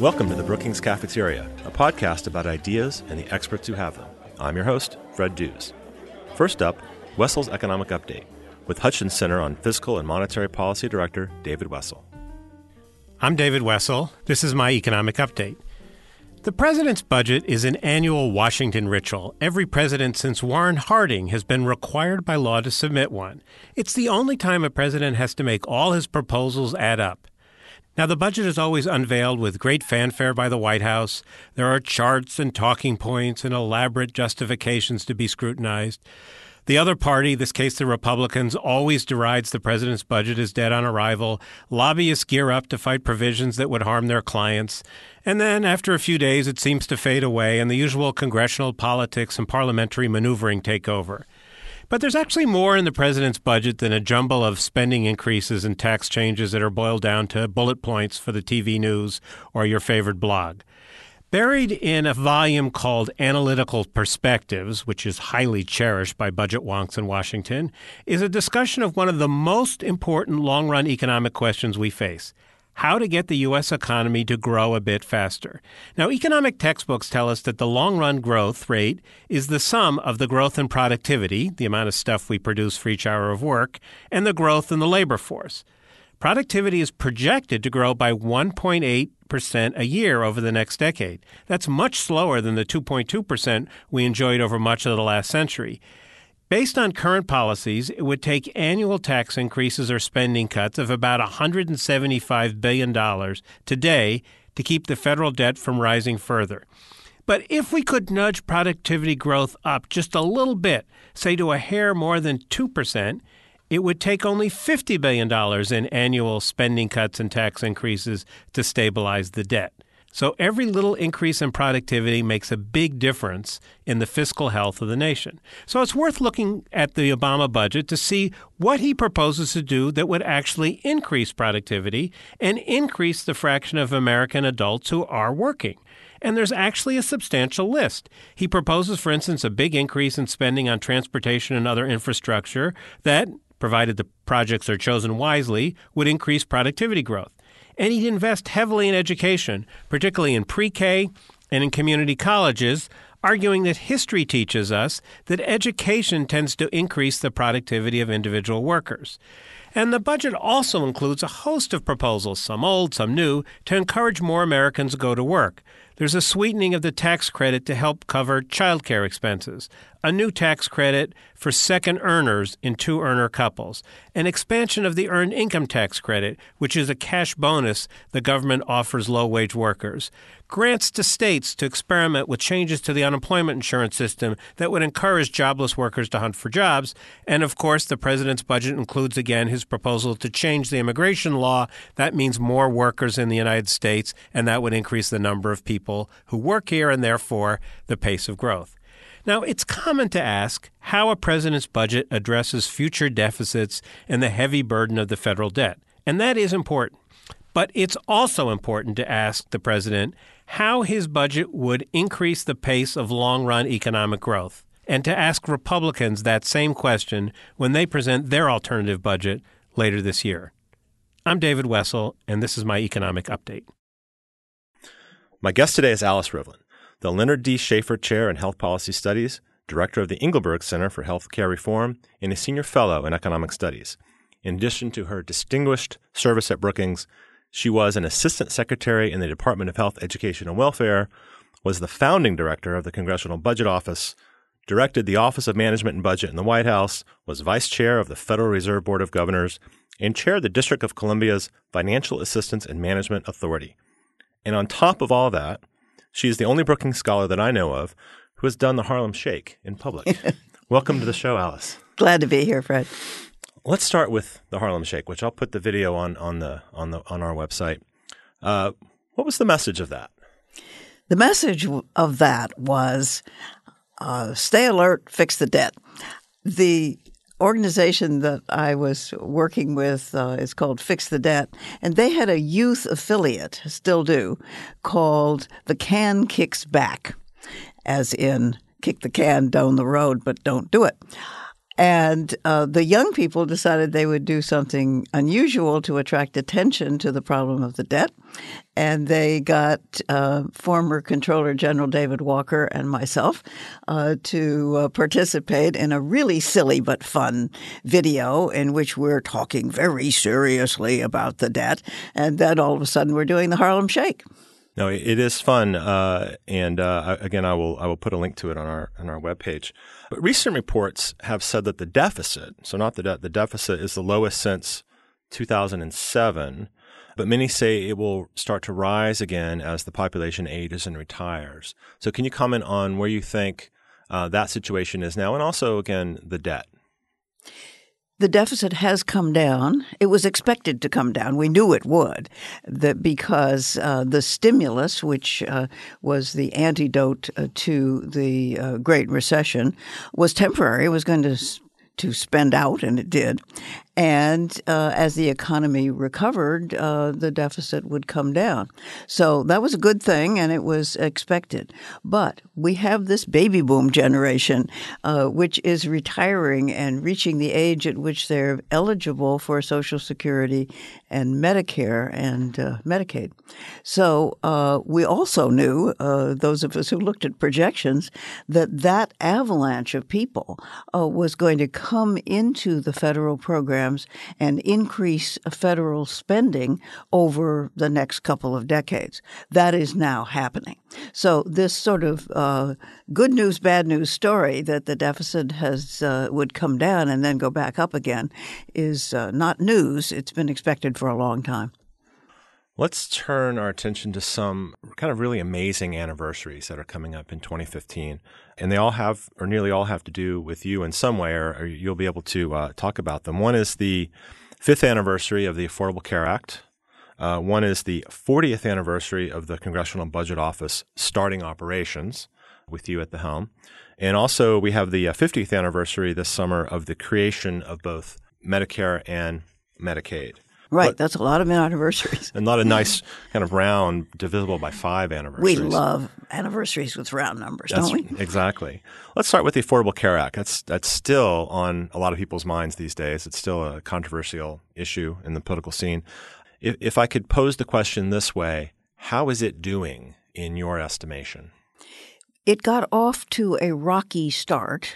Welcome to the Brookings Cafeteria, a podcast about ideas and the experts who have them. I'm your host, Fred Dews. First up, Wessel's Economic Update, with Hutchins Center on Fiscal and Monetary Policy Director David Wessel. I'm David Wessel. This is my Economic Update. The president's budget is an annual Washington ritual. Every president since Warren Harding has been required by law to submit one. It's the only time a president has to make all his proposals add up. Now, the budget is always unveiled with great fanfare by the White House. There are charts and talking points and elaborate justifications to be scrutinized. The other party, this case the Republicans, always derides the president's budget as dead on arrival. Lobbyists gear up to fight provisions that would harm their clients. And then, after a few days, it seems to fade away, and the usual congressional politics and parliamentary maneuvering take over. But there's actually more in the president's budget than a jumble of spending increases and tax changes that are boiled down to bullet points for the TV news or your favorite blog. Buried in a volume called Analytical Perspectives, which is highly cherished by budget wonks in Washington, is a discussion of one of the most important long run economic questions we face how to get the U.S. economy to grow a bit faster. Now, economic textbooks tell us that the long run growth rate is the sum of the growth in productivity, the amount of stuff we produce for each hour of work, and the growth in the labor force. Productivity is projected to grow by 1.8% a year over the next decade. That's much slower than the 2.2% we enjoyed over much of the last century. Based on current policies, it would take annual tax increases or spending cuts of about $175 billion today to keep the federal debt from rising further. But if we could nudge productivity growth up just a little bit, say to a hair more than 2%, it would take only $50 billion in annual spending cuts and tax increases to stabilize the debt. So every little increase in productivity makes a big difference in the fiscal health of the nation. So it's worth looking at the Obama budget to see what he proposes to do that would actually increase productivity and increase the fraction of American adults who are working. And there's actually a substantial list. He proposes, for instance, a big increase in spending on transportation and other infrastructure that, provided the projects are chosen wisely, would increase productivity growth and he'd invest heavily in education, particularly in pre K and in community colleges, arguing that history teaches us that education tends to increase the productivity of individual workers. And the budget also includes a host of proposals, some old, some new, to encourage more Americans to go to work. There's a sweetening of the tax credit to help cover child care expenses, a new tax credit for second earners in two earner couples, an expansion of the earned income tax credit, which is a cash bonus the government offers low wage workers, grants to states to experiment with changes to the unemployment insurance system that would encourage jobless workers to hunt for jobs, and of course, the president's budget includes again his proposal to change the immigration law. That means more workers in the United States, and that would increase the number of people who work here and therefore the pace of growth. Now, it's common to ask how a president's budget addresses future deficits and the heavy burden of the federal debt. And that is important. But it's also important to ask the president how his budget would increase the pace of long run economic growth, and to ask Republicans that same question when they present their alternative budget later this year. I'm David Wessel, and this is my economic update. My guest today is Alice Rivlin, the Leonard D. Schaeffer Chair in Health Policy Studies, Director of the Engelberg Center for Healthcare Reform, and a Senior Fellow in Economic Studies. In addition to her distinguished service at Brookings, she was an Assistant Secretary in the Department of Health, Education, and Welfare, was the founding director of the Congressional Budget Office, directed the Office of Management and Budget in the White House, was Vice Chair of the Federal Reserve Board of Governors, and chaired the District of Columbia's Financial Assistance and Management Authority. And on top of all that, she is the only Brookings scholar that I know of who has done the Harlem Shake in public. Welcome to the show, Alice. Glad to be here, Fred. Let's start with the Harlem Shake, which I'll put the video on on the on the on our website. Uh, what was the message of that? The message of that was uh, stay alert, fix the debt. The organization that I was working with uh, is called Fix the Debt, and they had a youth affiliate, still do, called The Can Kicks Back, as in kick the can down the road, but don't do it. And uh, the young people decided they would do something unusual to attract attention to the problem of the debt. And they got uh, former Comptroller General David Walker and myself uh, to uh, participate in a really silly but fun video in which we're talking very seriously about the debt. And then all of a sudden we're doing the Harlem Shake. No, it is fun, uh, and uh, again, I will I will put a link to it on our on our webpage. But recent reports have said that the deficit, so not the debt, the deficit is the lowest since 2007. But many say it will start to rise again as the population ages and retires. So, can you comment on where you think uh, that situation is now, and also again the debt? The deficit has come down. It was expected to come down. We knew it would, that because uh, the stimulus, which uh, was the antidote uh, to the uh, Great Recession, was temporary. It was going to to spend out, and it did. And uh, as the economy recovered, uh, the deficit would come down. So that was a good thing, and it was expected. But we have this baby boom generation, uh, which is retiring and reaching the age at which they're eligible for Social Security and Medicare and uh, Medicaid. So uh, we also knew, uh, those of us who looked at projections, that that avalanche of people was going to come into the federal program programs and increase federal spending over the next couple of decades. That is now happening. So this sort of uh, good news, bad news story that the deficit has uh, would come down and then go back up again is uh, not news. It's been expected for a long time. Let's turn our attention to some kind of really amazing anniversaries that are coming up in 2015. And they all have, or nearly all have to do with you in some way, or, or you'll be able to uh, talk about them. One is the fifth anniversary of the Affordable Care Act. Uh, one is the 40th anniversary of the Congressional Budget Office starting operations with you at the helm. And also, we have the 50th uh, anniversary this summer of the creation of both Medicare and Medicaid. Right, but, that's a lot of anniversaries. And not a nice kind of round divisible by five anniversaries. We love anniversaries with round numbers, that's, don't we? Exactly. Let's start with the Affordable Care Act. That's that's still on a lot of people's minds these days. It's still a controversial issue in the political scene. If, if I could pose the question this way, how is it doing in your estimation? It got off to a rocky start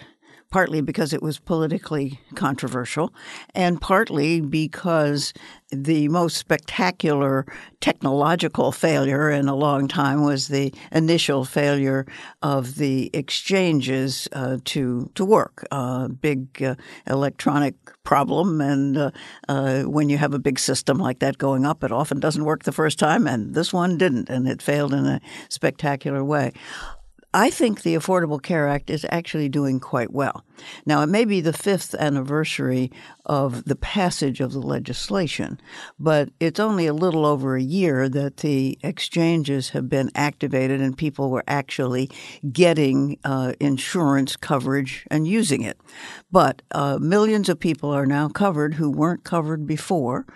partly because it was politically controversial, and partly because the most spectacular technological failure in a long time was the initial failure of the exchanges uh, to to work. Uh, big uh, electronic problem, and uh, uh, when you have a big system like that going up, it often doesn't work the first time, and this one didn't, and it failed in a spectacular way. I think the Affordable Care Act is actually doing quite well. Now, it may be the fifth anniversary of the passage of the legislation, but it's only a little over a year that the exchanges have been activated and people were actually getting uh, insurance coverage and using it. But uh, millions of people are now covered who weren't covered before,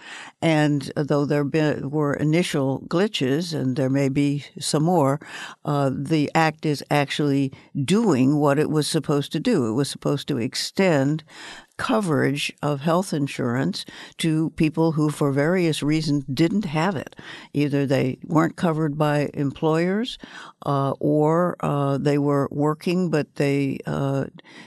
and though there been, were initial glitches, and there may be some more, uh, the act is actually doing what it was supposed to do. It was supposed to extend coverage of health insurance to people who, for various reasons, didn't have it. Either they weren't covered by employers, uh, or uh, they were working but they uh,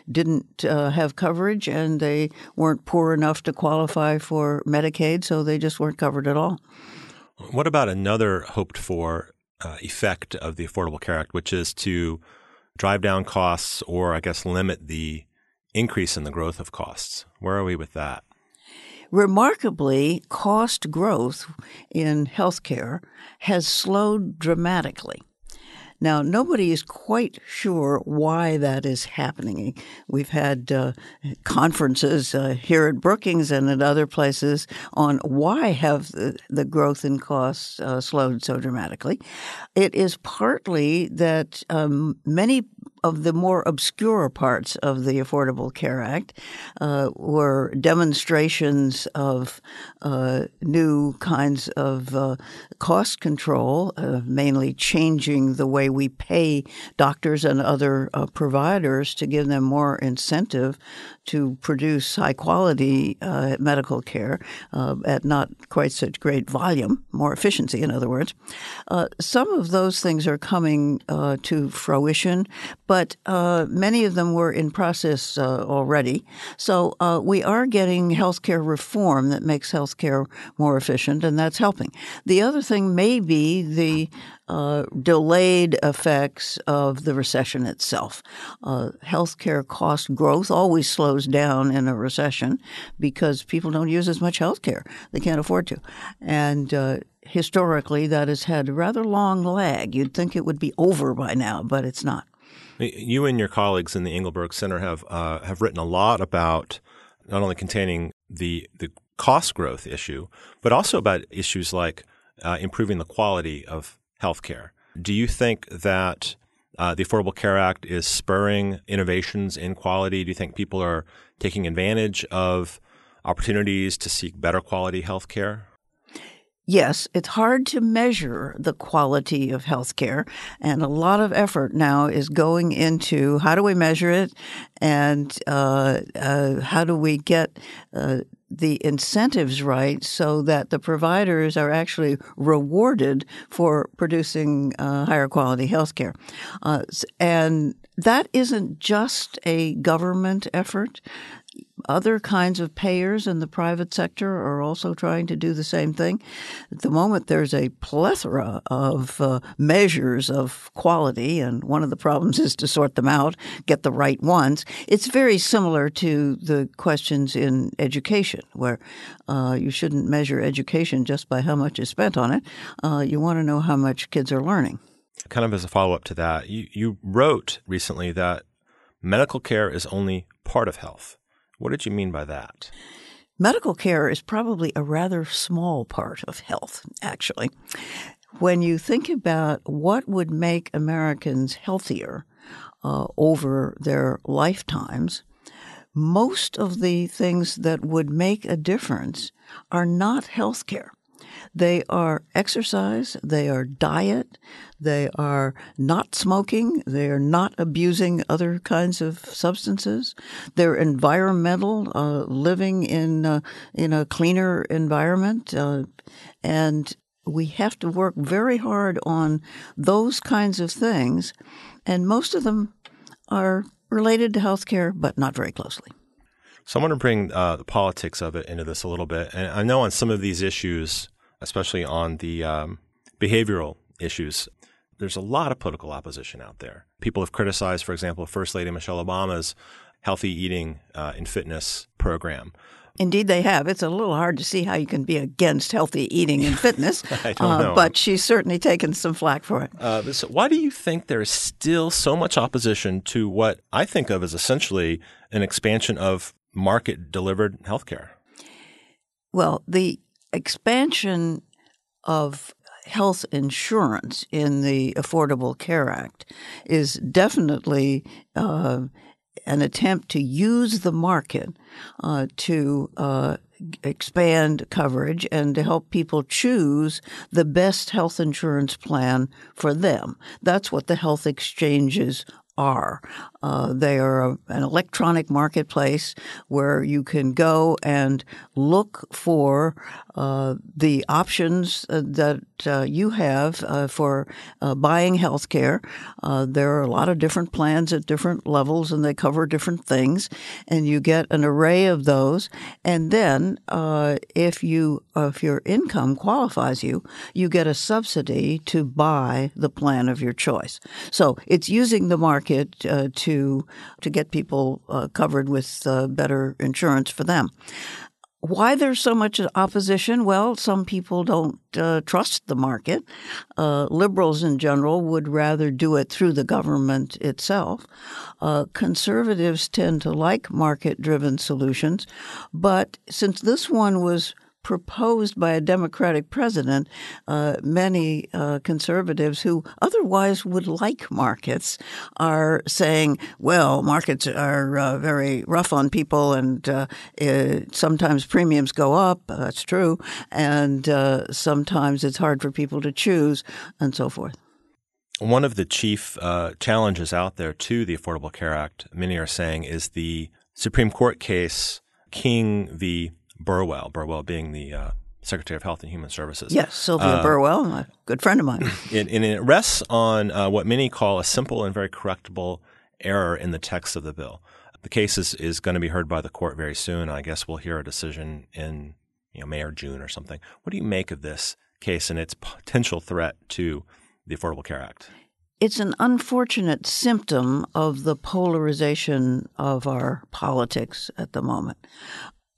didn't uh, have coverage, and they weren't poor enough to qualify for Medicaid, so they just weren't covered at all. What about another hoped for uh, effect of the Affordable Care Act, which is to drive down costs or, I guess, limit the increase in the growth of costs. Where are we with that? Remarkably, cost growth in healthcare has slowed dramatically. Now, nobody is quite sure why that is happening. We've had uh, conferences uh, here at Brookings and at other places on why have the, the growth in costs uh, slowed so dramatically. It is partly that um, many of the more obscure parts of the Affordable Care Act uh, were demonstrations of uh, new kinds of uh, cost control, uh, mainly changing the way we pay doctors and other uh, providers to give them more incentive to produce high quality uh, medical care at not quite such great volume, more efficiency, in other words. some of those things are coming to fruition but uh, many of them were in process uh, already. So uh, we are getting healthcare reform that makes healthcare more efficient, and that's helping. The other thing may be the uh, delayed effects of the recession itself. Uh, healthcare cost growth always slows down in a recession because people don't use as much healthcare; they can't afford to, and uh, historically that has had a rather long lag. You'd think it would be over by now, but it's not. You and your colleagues in the Engelberg Center have uh, have written a lot about not only containing the the cost growth issue, but also about issues like uh, improving the quality of healthcare. Do you think that uh, the Affordable Care Act is spurring innovations in quality? Do you think people are taking advantage of opportunities to seek better quality healthcare? Yes, it's hard to measure the quality of healthcare, and a lot of effort now is going into how do we measure it, and uh, uh, how do we get uh, the incentives right so that the providers are actually rewarded for producing uh, higher quality healthcare, uh, and that isn't just a government effort other kinds of payers in the private sector are also trying to do the same thing. At the moment, there's a plethora of uh, measures of quality, and one of the problems is to sort them out, get the right ones. It's very similar to the questions in education, where uh, you shouldn't measure education just by how much is spent on it. Uh, you want to know how much kids are learning. Kind of as a follow up to that, you, you wrote recently that medical care is only part of health. What did you mean by that? Medical care is probably a rather small part of health, actually. When you think about what would make Americans healthier uh, over their lifetimes, most of the things that would make a difference are not health care. They are exercise, they are diet, they are not smoking, they are not abusing other kinds of substances, they're environmental, uh, living in uh, in a cleaner environment, uh, and we have to work very hard on those kinds of things, and most of them are related to healthcare, but not very closely. So I want to bring uh, the politics of it into this a little bit. And I know on some of these issues, especially on the um, behavioral issues. There's a lot of political opposition out there. People have criticized, for example, First Lady Michelle Obama's healthy eating uh, and fitness program. Indeed, they have. It's a little hard to see how you can be against healthy eating and fitness, I don't uh, know. but she's certainly taken some flack for it. Uh, so why do you think there is still so much opposition to what I think of as essentially an expansion of market delivered healthcare? Well, the expansion of health insurance in the Affordable Care Act is definitely uh, an attempt to use the market uh, to uh, expand coverage and to help people choose the best health insurance plan for them. That's what the health exchanges are. Uh, they are a, an electronic marketplace where you can go and look for uh, the options uh, that uh, you have uh, for uh, buying health care. there are a lot of different plans at different levels, and they cover different things. And you get an array of those. And then, if you if your income qualifies you, you get a subsidy to buy the plan of your choice. So it's using the market to to to get people uh, covered with uh, better insurance for them. Why there's so much opposition? Well, some people don't uh, trust the market. Uh, liberals in general would rather do it through the government itself. Uh, conservatives tend to like market driven solutions. But since this one was proposed by a Democratic president, uh, many uh, conservatives who otherwise would like markets are saying, well, markets are uh, very rough on people and uh, it, sometimes premiums go up. That's true. And uh, sometimes it's hard for people to choose and so forth. One of the chief uh, challenges out there to the Affordable Care Act, many are saying, is the Supreme Court case King v. Burwell, Burwell being the uh, Secretary of Health and Human Services. Yes, Sylvia uh, Burwell, a good friend of mine. It, and it rests on uh, what many call a simple and very correctable error in the text of the bill. The case is, is going to be heard by the court very soon. I guess we'll hear a decision in you know, May or June or something. What do you make of this case and its potential threat to the Affordable Care Act? It's an unfortunate symptom of the polarization of our politics at the moment.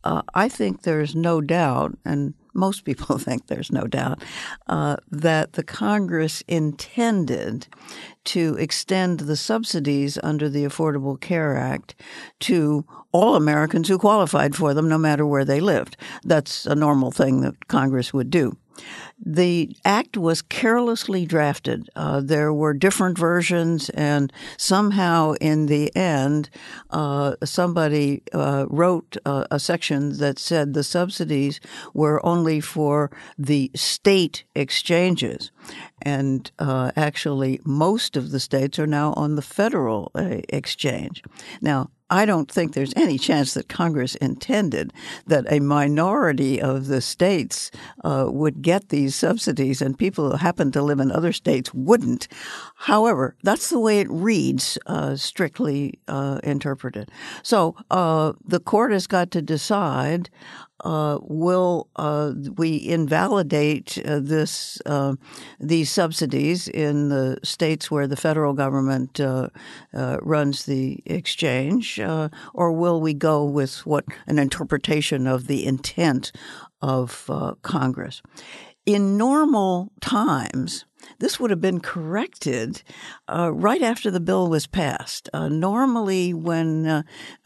Uh, I think there's no doubt, and most people think there's no doubt, uh, that the Congress intended to extend the subsidies under the Affordable Care Act to all Americans who qualified for them, no matter where they lived. That's a normal thing that Congress would do. The act was carelessly drafted. Uh, there were different versions, and somehow in the end, uh, somebody uh, wrote uh, a section that said the subsidies were only for the state exchanges. And uh, actually, most of the states are now on the federal uh, exchange. Now, I don't think there's any chance that Congress intended that a minority of the states uh, would get these subsidies and people who happen to live in other states wouldn't. However, that's the way it reads, uh, strictly uh, interpreted. So uh, the court has got to decide uh, will uh, we invalidate uh, this uh, these subsidies in the states where the federal government uh, uh, runs the exchange, or will we go with what an interpretation of the intent of Congress? In normal times, this would have been corrected uh, right after the bill was passed. Uh, normally, when uh,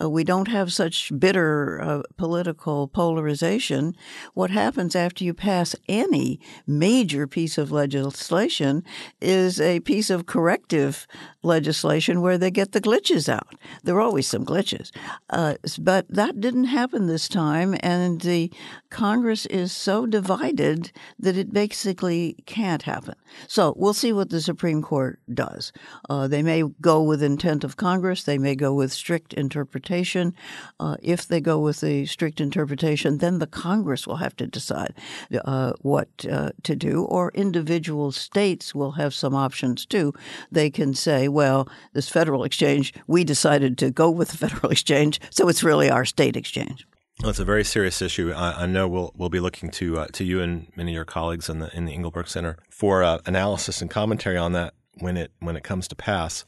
we don't have such bitter uh, political polarization, what happens after you pass any major piece of legislation is a piece of corrective legislation where they get the glitches out. There are always some glitches. Uh, but that didn't happen this time, and the Congress is so divided that it basically can't happen. So we'll see what the Supreme Court does. Uh, they may go with intent of Congress. They may go with strict interpretation. Uh, if they go with the strict interpretation, then the Congress will have to decide uh, what uh, to do, or individual states will have some options too. They can say, well, this federal exchange, we decided to go with the federal exchange, so it's really our state exchange. Well, it's a very serious issue. I, I, know we'll we'll be looking to uh, to you and many of your colleagues in the in the Engelberg Center for uh, analysis and commentary on that when it when it comes to pass.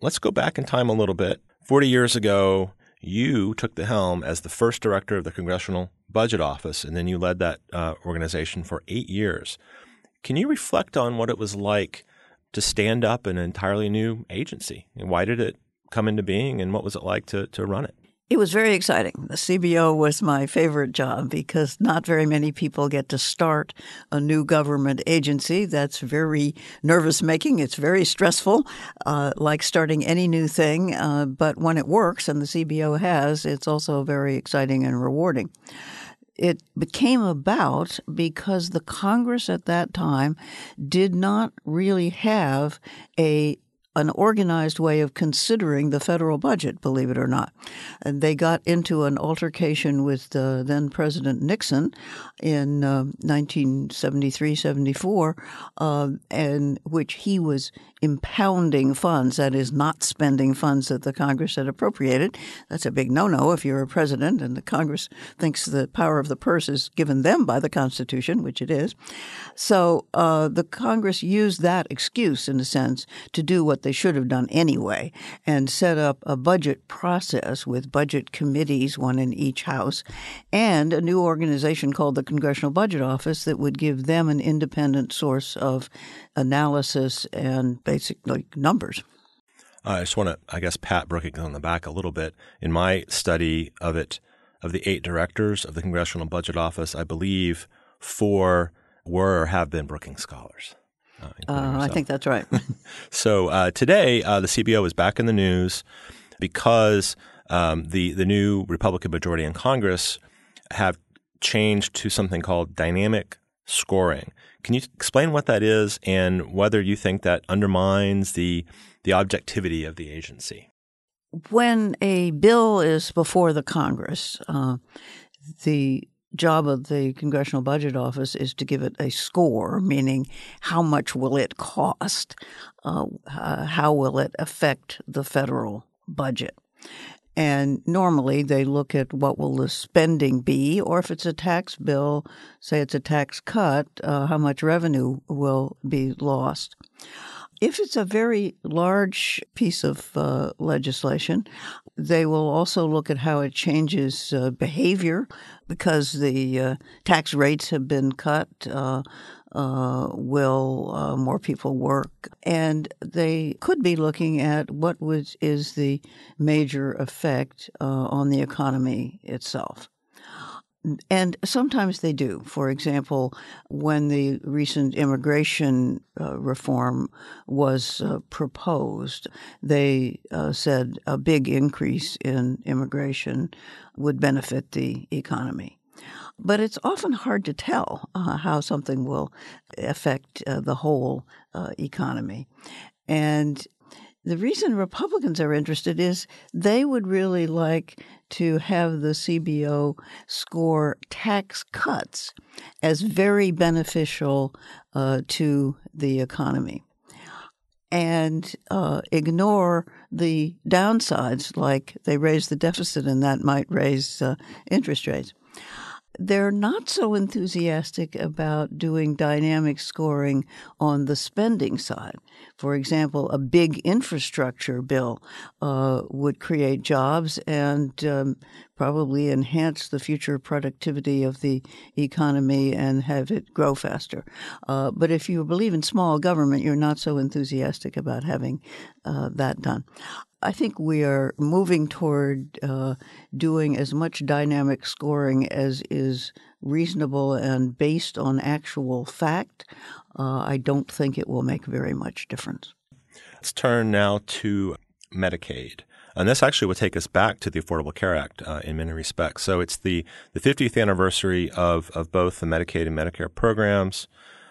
Let's go back in time a little bit. Forty years ago, you took the helm as the first director of the Congressional Budget Office, and then you led that uh, organization for eight years. Can you reflect on what it was like to stand up an entirely new agency? And why did it come into being, and what was it like to to run it? It was very exciting. The CBO was my favorite job because not very many people get to start a new government agency. That's very nervous making. It's very stressful, uh, like starting any new thing. Uh, but when it works, and the CBO has, it's also very exciting and rewarding it became about because the Congress at that time did not really have a an organized way of considering the federal budget, believe it or not. And they got into an altercation with uh, then President Nixon in uh, 1973 74, uh, in which he was impounding funds, that is, not spending funds that the Congress had appropriated. That's a big no no if you're a president and the Congress thinks the power of the purse is given them by the Constitution, which it is. So uh, the Congress used that excuse, in a sense, to do what they should have done anyway and set up a budget process with budget committees, one in each house, and a new organization called the Congressional Budget Office that would give them an independent source of analysis and basically numbers. Uh, I just want to, I guess, pat Brookings on the back a little bit. In my study of it, of the eight directors of the Congressional Budget Office, I believe four were or have been Brookings scholars. Uh, uh, I think that's right. so uh, today, uh, the CBO is back in the news because um, the the new Republican majority in Congress have changed to something called dynamic scoring. Can you explain what that is and whether you think that undermines the the objectivity of the agency? When a bill is before the Congress, uh, the job of the Congressional Budget Office is to give it a score, meaning how much will it cost? Uh, uh, how will it affect the federal budget? And normally they look at what will the spending be, or if it's a tax bill, say it's a tax cut, uh, how much revenue will be lost. If it's a very large piece of uh, legislation, they will also look at how it changes uh, behavior because the uh, tax rates have been cut. Uh, uh, will uh, more people work? And they could be looking at what was, is the major effect on the economy itself. And sometimes they do. For example, when the recent immigration uh, reform was uh, proposed, they uh, said a big increase in immigration would benefit the economy. But it's often hard to tell uh, how something will affect uh, the whole uh, economy. And the reason Republicans are interested is they would really like to have the CBO score tax cuts as very beneficial uh, to the economy and uh, ignore the downsides, like they raise the deficit and that might raise uh, interest rates they're not so enthusiastic about doing dynamic scoring on the spending side. For example, a big infrastructure bill uh, would create jobs and um, probably enhance the future productivity of the economy and have it grow faster. Uh, but if you believe in small government, you're not so enthusiastic about having uh, that done. I think we are moving toward uh, doing as much dynamic scoring as is reasonable and based on actual fact. Uh, I don't think it will make very much difference. Let's turn now to Medicaid. And this actually would take us back to the Affordable Care Act uh, in many respects. So it's the, the 50th anniversary of, of both the Medicaid and Medicare programs.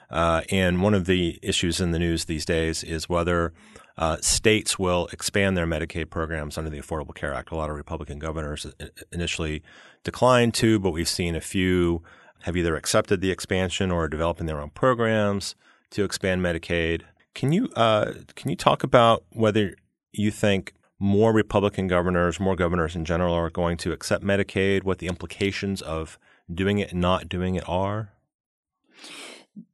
Uh, and one of the issues in the news these days is whether uh, states will expand their Medicaid programs under the Affordable Care Act. A lot of Republican governors initially declined to, but we've seen a few have either accepted the expansion or are developing their own programs to expand Medicaid. Can you uh, can you talk about whether you think more Republican governors, more governors in general, are going to accept Medicaid? What the implications of doing it and not doing it are?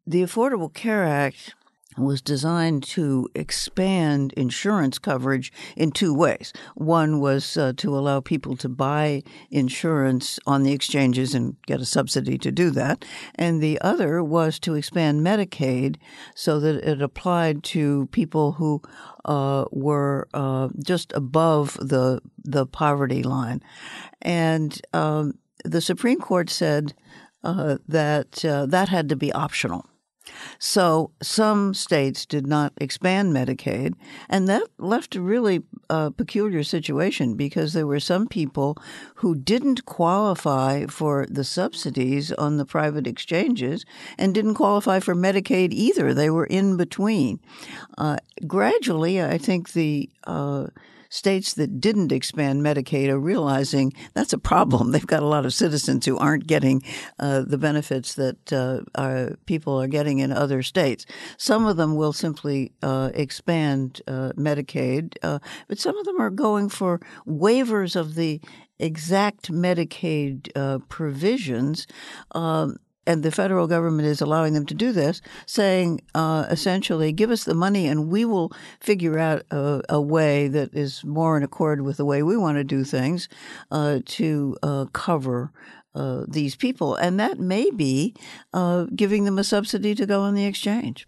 The Affordable Care Act was designed to expand insurance coverage in two ways. One was uh, to allow people to buy insurance on the exchanges and get a subsidy to do that. And the other was to expand Medicaid so that it applied to people who uh, were uh, just above the the poverty line. And um, the Supreme Court said uh, that uh, that had to be optional. So some states did not expand Medicaid, and that left a really uh, peculiar situation because there were some people who didn't qualify for the subsidies on the private exchanges and didn't qualify for Medicaid either. They were in between. Uh, gradually, I think the uh, states that didn't expand Medicaid are realizing that's a problem. They've got a lot of citizens who aren't getting uh, the benefits that uh, people are getting in other states. Some of them will simply uh, expand uh, Medicaid, uh, but some of them are going for waivers of the exact Medicaid uh, provisions. Um, and the federal government is allowing them to do this, saying uh, essentially, give us the money and we will figure out a, a, way that is more in accord with the way we want to do things uh, to uh, cover uh, these people. And that may be uh, giving them a subsidy to go on the exchange.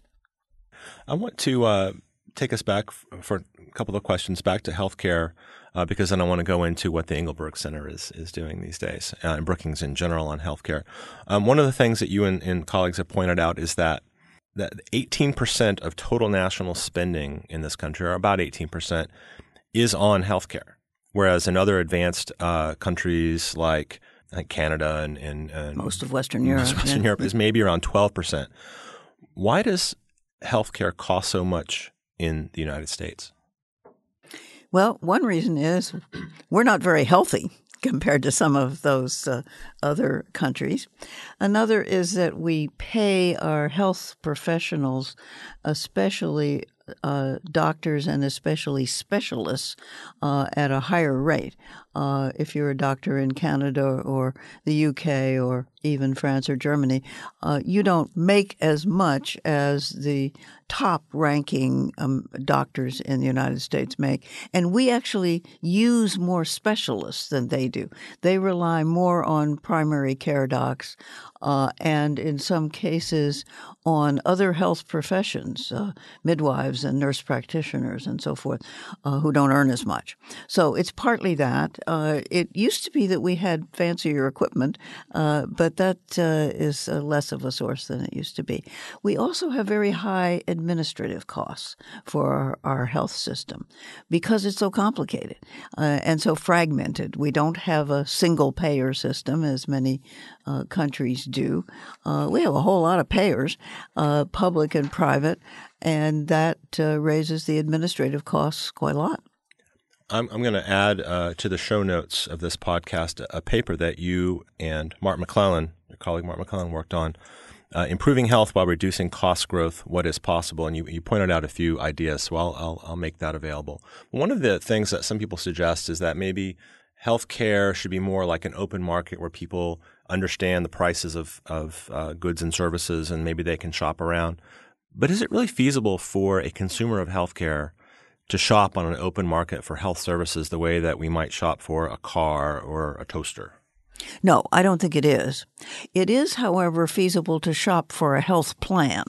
I want to uh, take us back for a couple of questions back to healthcare uh, because then I want to go into what the Engelberg Center is is doing these days uh, and Brookings in general on healthcare. Um, one of the things that you and, and colleagues have pointed out is that that 18% of total national spending in this country, or about 18%, is on healthcare. Whereas in other advanced uh, countries like Canada and, and, and, most of Western Europe, Western yeah. Europe is maybe around 12%. Why does healthcare cost so much in the United States? Well, one reason is we're not very healthy compared to some of those uh, other countries. Another is that we pay our health professionals, especially uh, doctors and especially specialists, uh, at a higher rate. Uh, if you're a doctor in Canada or the UK or even France or Germany, uh, you don't make as much as the top ranking um, doctors in the United States make. And we actually use more specialists than they do. They rely more on primary care docs uh, and, in some cases, on other health professions, uh, midwives and nurse practitioners and so forth, uh, who don't earn as much. So it's partly that. Uh, it used to be that we had fancier equipment, uh, but that uh, is less of a source than it used to be. We also have very high administrative costs for our, health system because it's so complicated uh, and so fragmented. We don't have a single payer system as many uh, countries do. Uh, we have a whole lot of payers, public and private, and that raises the administrative costs quite a lot. I'm, I'm going to add uh, to the show notes of this podcast a, a, paper that you and Mark McClellan, your colleague Mark McClellan, worked on. Uh, improving health while reducing cost growth, what is possible? And you, you pointed out a few ideas, so I'll, I'll, I'll make that available. One of the things that some people suggest is that maybe healthcare should be more like an open market where people understand the prices of, of uh, goods and services and maybe they can shop around. But is it really feasible for a consumer of healthcare to shop on an open market for health services the way that we might shop for a car or a toaster? No, I don't think it is. It is, however, feasible to shop for a health plan.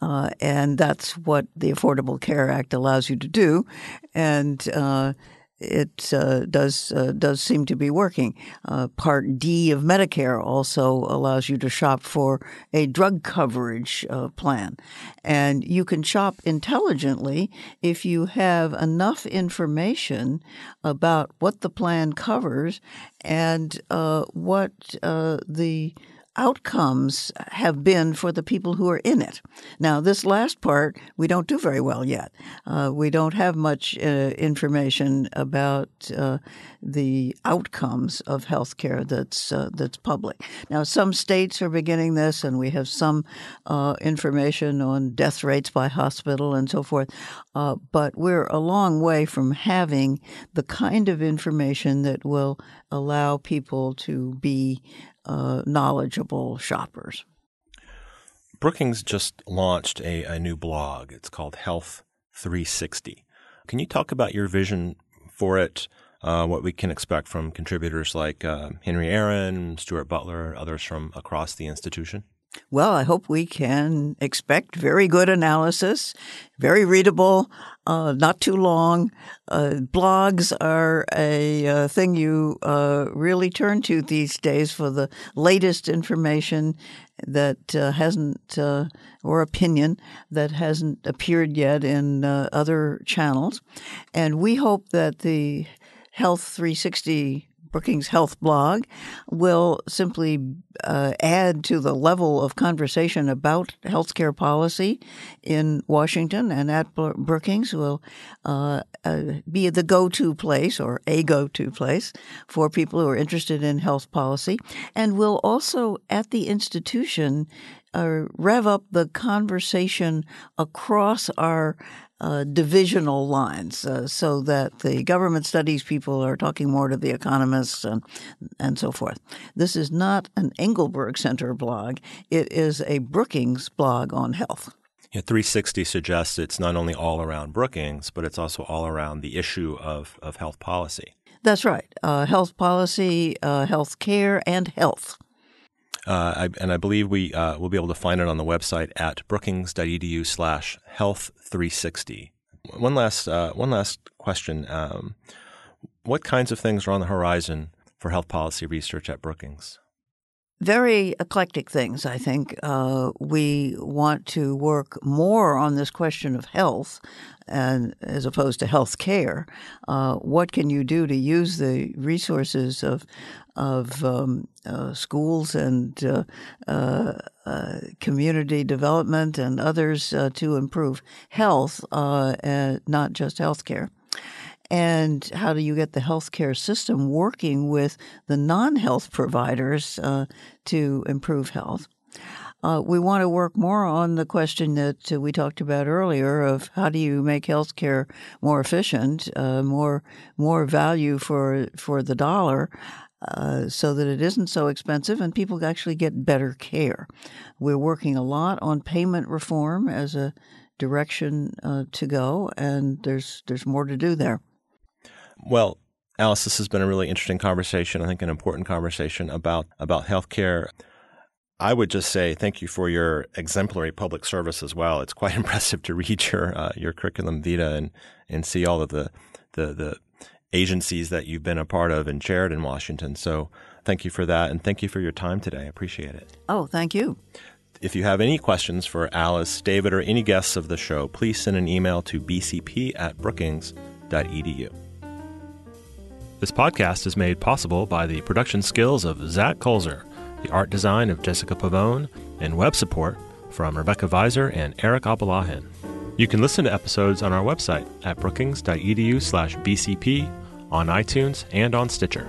Uh, and that's what the Affordable Care Act allows you to do. And uh, it uh, does uh, does seem to be working. Uh, Part D of Medicare also allows you to shop for a drug coverage uh, plan, and you can shop intelligently if you have enough information about what the plan covers and uh, what uh, the outcomes have been for the people who are in it. Now, this last part, we don't do very well yet. Uh, we don't have much uh, information about uh, the outcomes of healthcare that's uh, that's public. Now, some states are beginning this, and we have some uh, information on death rates by hospital and so forth. Uh, but we're a long way from having the kind of information that will allow people to be uh, knowledgeable shoppers. Brookings just launched a, a new blog. It's called Health 360. Can you talk about your vision for it? Uh, what we can expect from contributors like uh, Henry Aaron, Stuart Butler, others from across the institution? Well, I hope we can expect very good analysis, very readable, uh, not too long. Uh, blogs are a uh, thing you uh, really turn to these days for the latest information that uh, hasn't, or opinion that hasn't appeared yet in other channels. And we hope that the Health 360 Brookings Health blog will simply uh, add to the level of conversation about healthcare policy in Washington and at Brookings will uh, uh, be the go-to place or a go-to place for people who are interested in health policy and will also at the institution uh, rev up the conversation across our uh, divisional lines uh, so that the government studies people are talking more to the economists and, and so forth. This is not an Engelberg Center blog, it is a Brookings blog on health. Yeah, 360 suggests it's not only all around Brookings, but it's also all around the issue of, of health policy. That's right. Uh, health policy, uh, health care, and health. Uh, I, and I believe we uh, will be able to find it on the website at brookings.edu slash health 360. One last uh, one last question: um, What kinds of things are on the horizon for health policy research at Brookings? Very eclectic things, I think. Uh, we want to work more on this question of health and as opposed to health care. Uh, what can you do to use the resources of of um, uh, schools and uh, uh, uh, community development and others to improve health, and not just health care? And how do you get the healthcare system working with the non health providers uh, to improve health? Uh, we want to work more on the question that uh, we talked about earlier of how do you make healthcare more efficient, uh, more more value for for the dollar, uh, so that it isn't so expensive and people actually get better care. We're working a lot on payment reform as a direction uh, to go, and there's there's more to do there. Well, Alice, this has been a really interesting conversation. I think an important conversation about about healthcare. I would just say thank you for your exemplary public service as well. It's quite impressive to read your uh, your curriculum vitae and and see all of the, the the agencies that you've been a part of and chaired in Washington. So thank you for that, and thank you for your time today. I appreciate it. Oh, thank you. If you have any questions for Alice, David, or any guests of the show, please send an email to bcp at brookings.edu. This podcast is made possible by the production skills of Zach Kulzer, the art design of Jessica Pavone, and web support from Rebecca Viser and Eric Abalahin. You can listen to episodes on our website at brookings.edu slash bcp, on iTunes, and on Stitcher.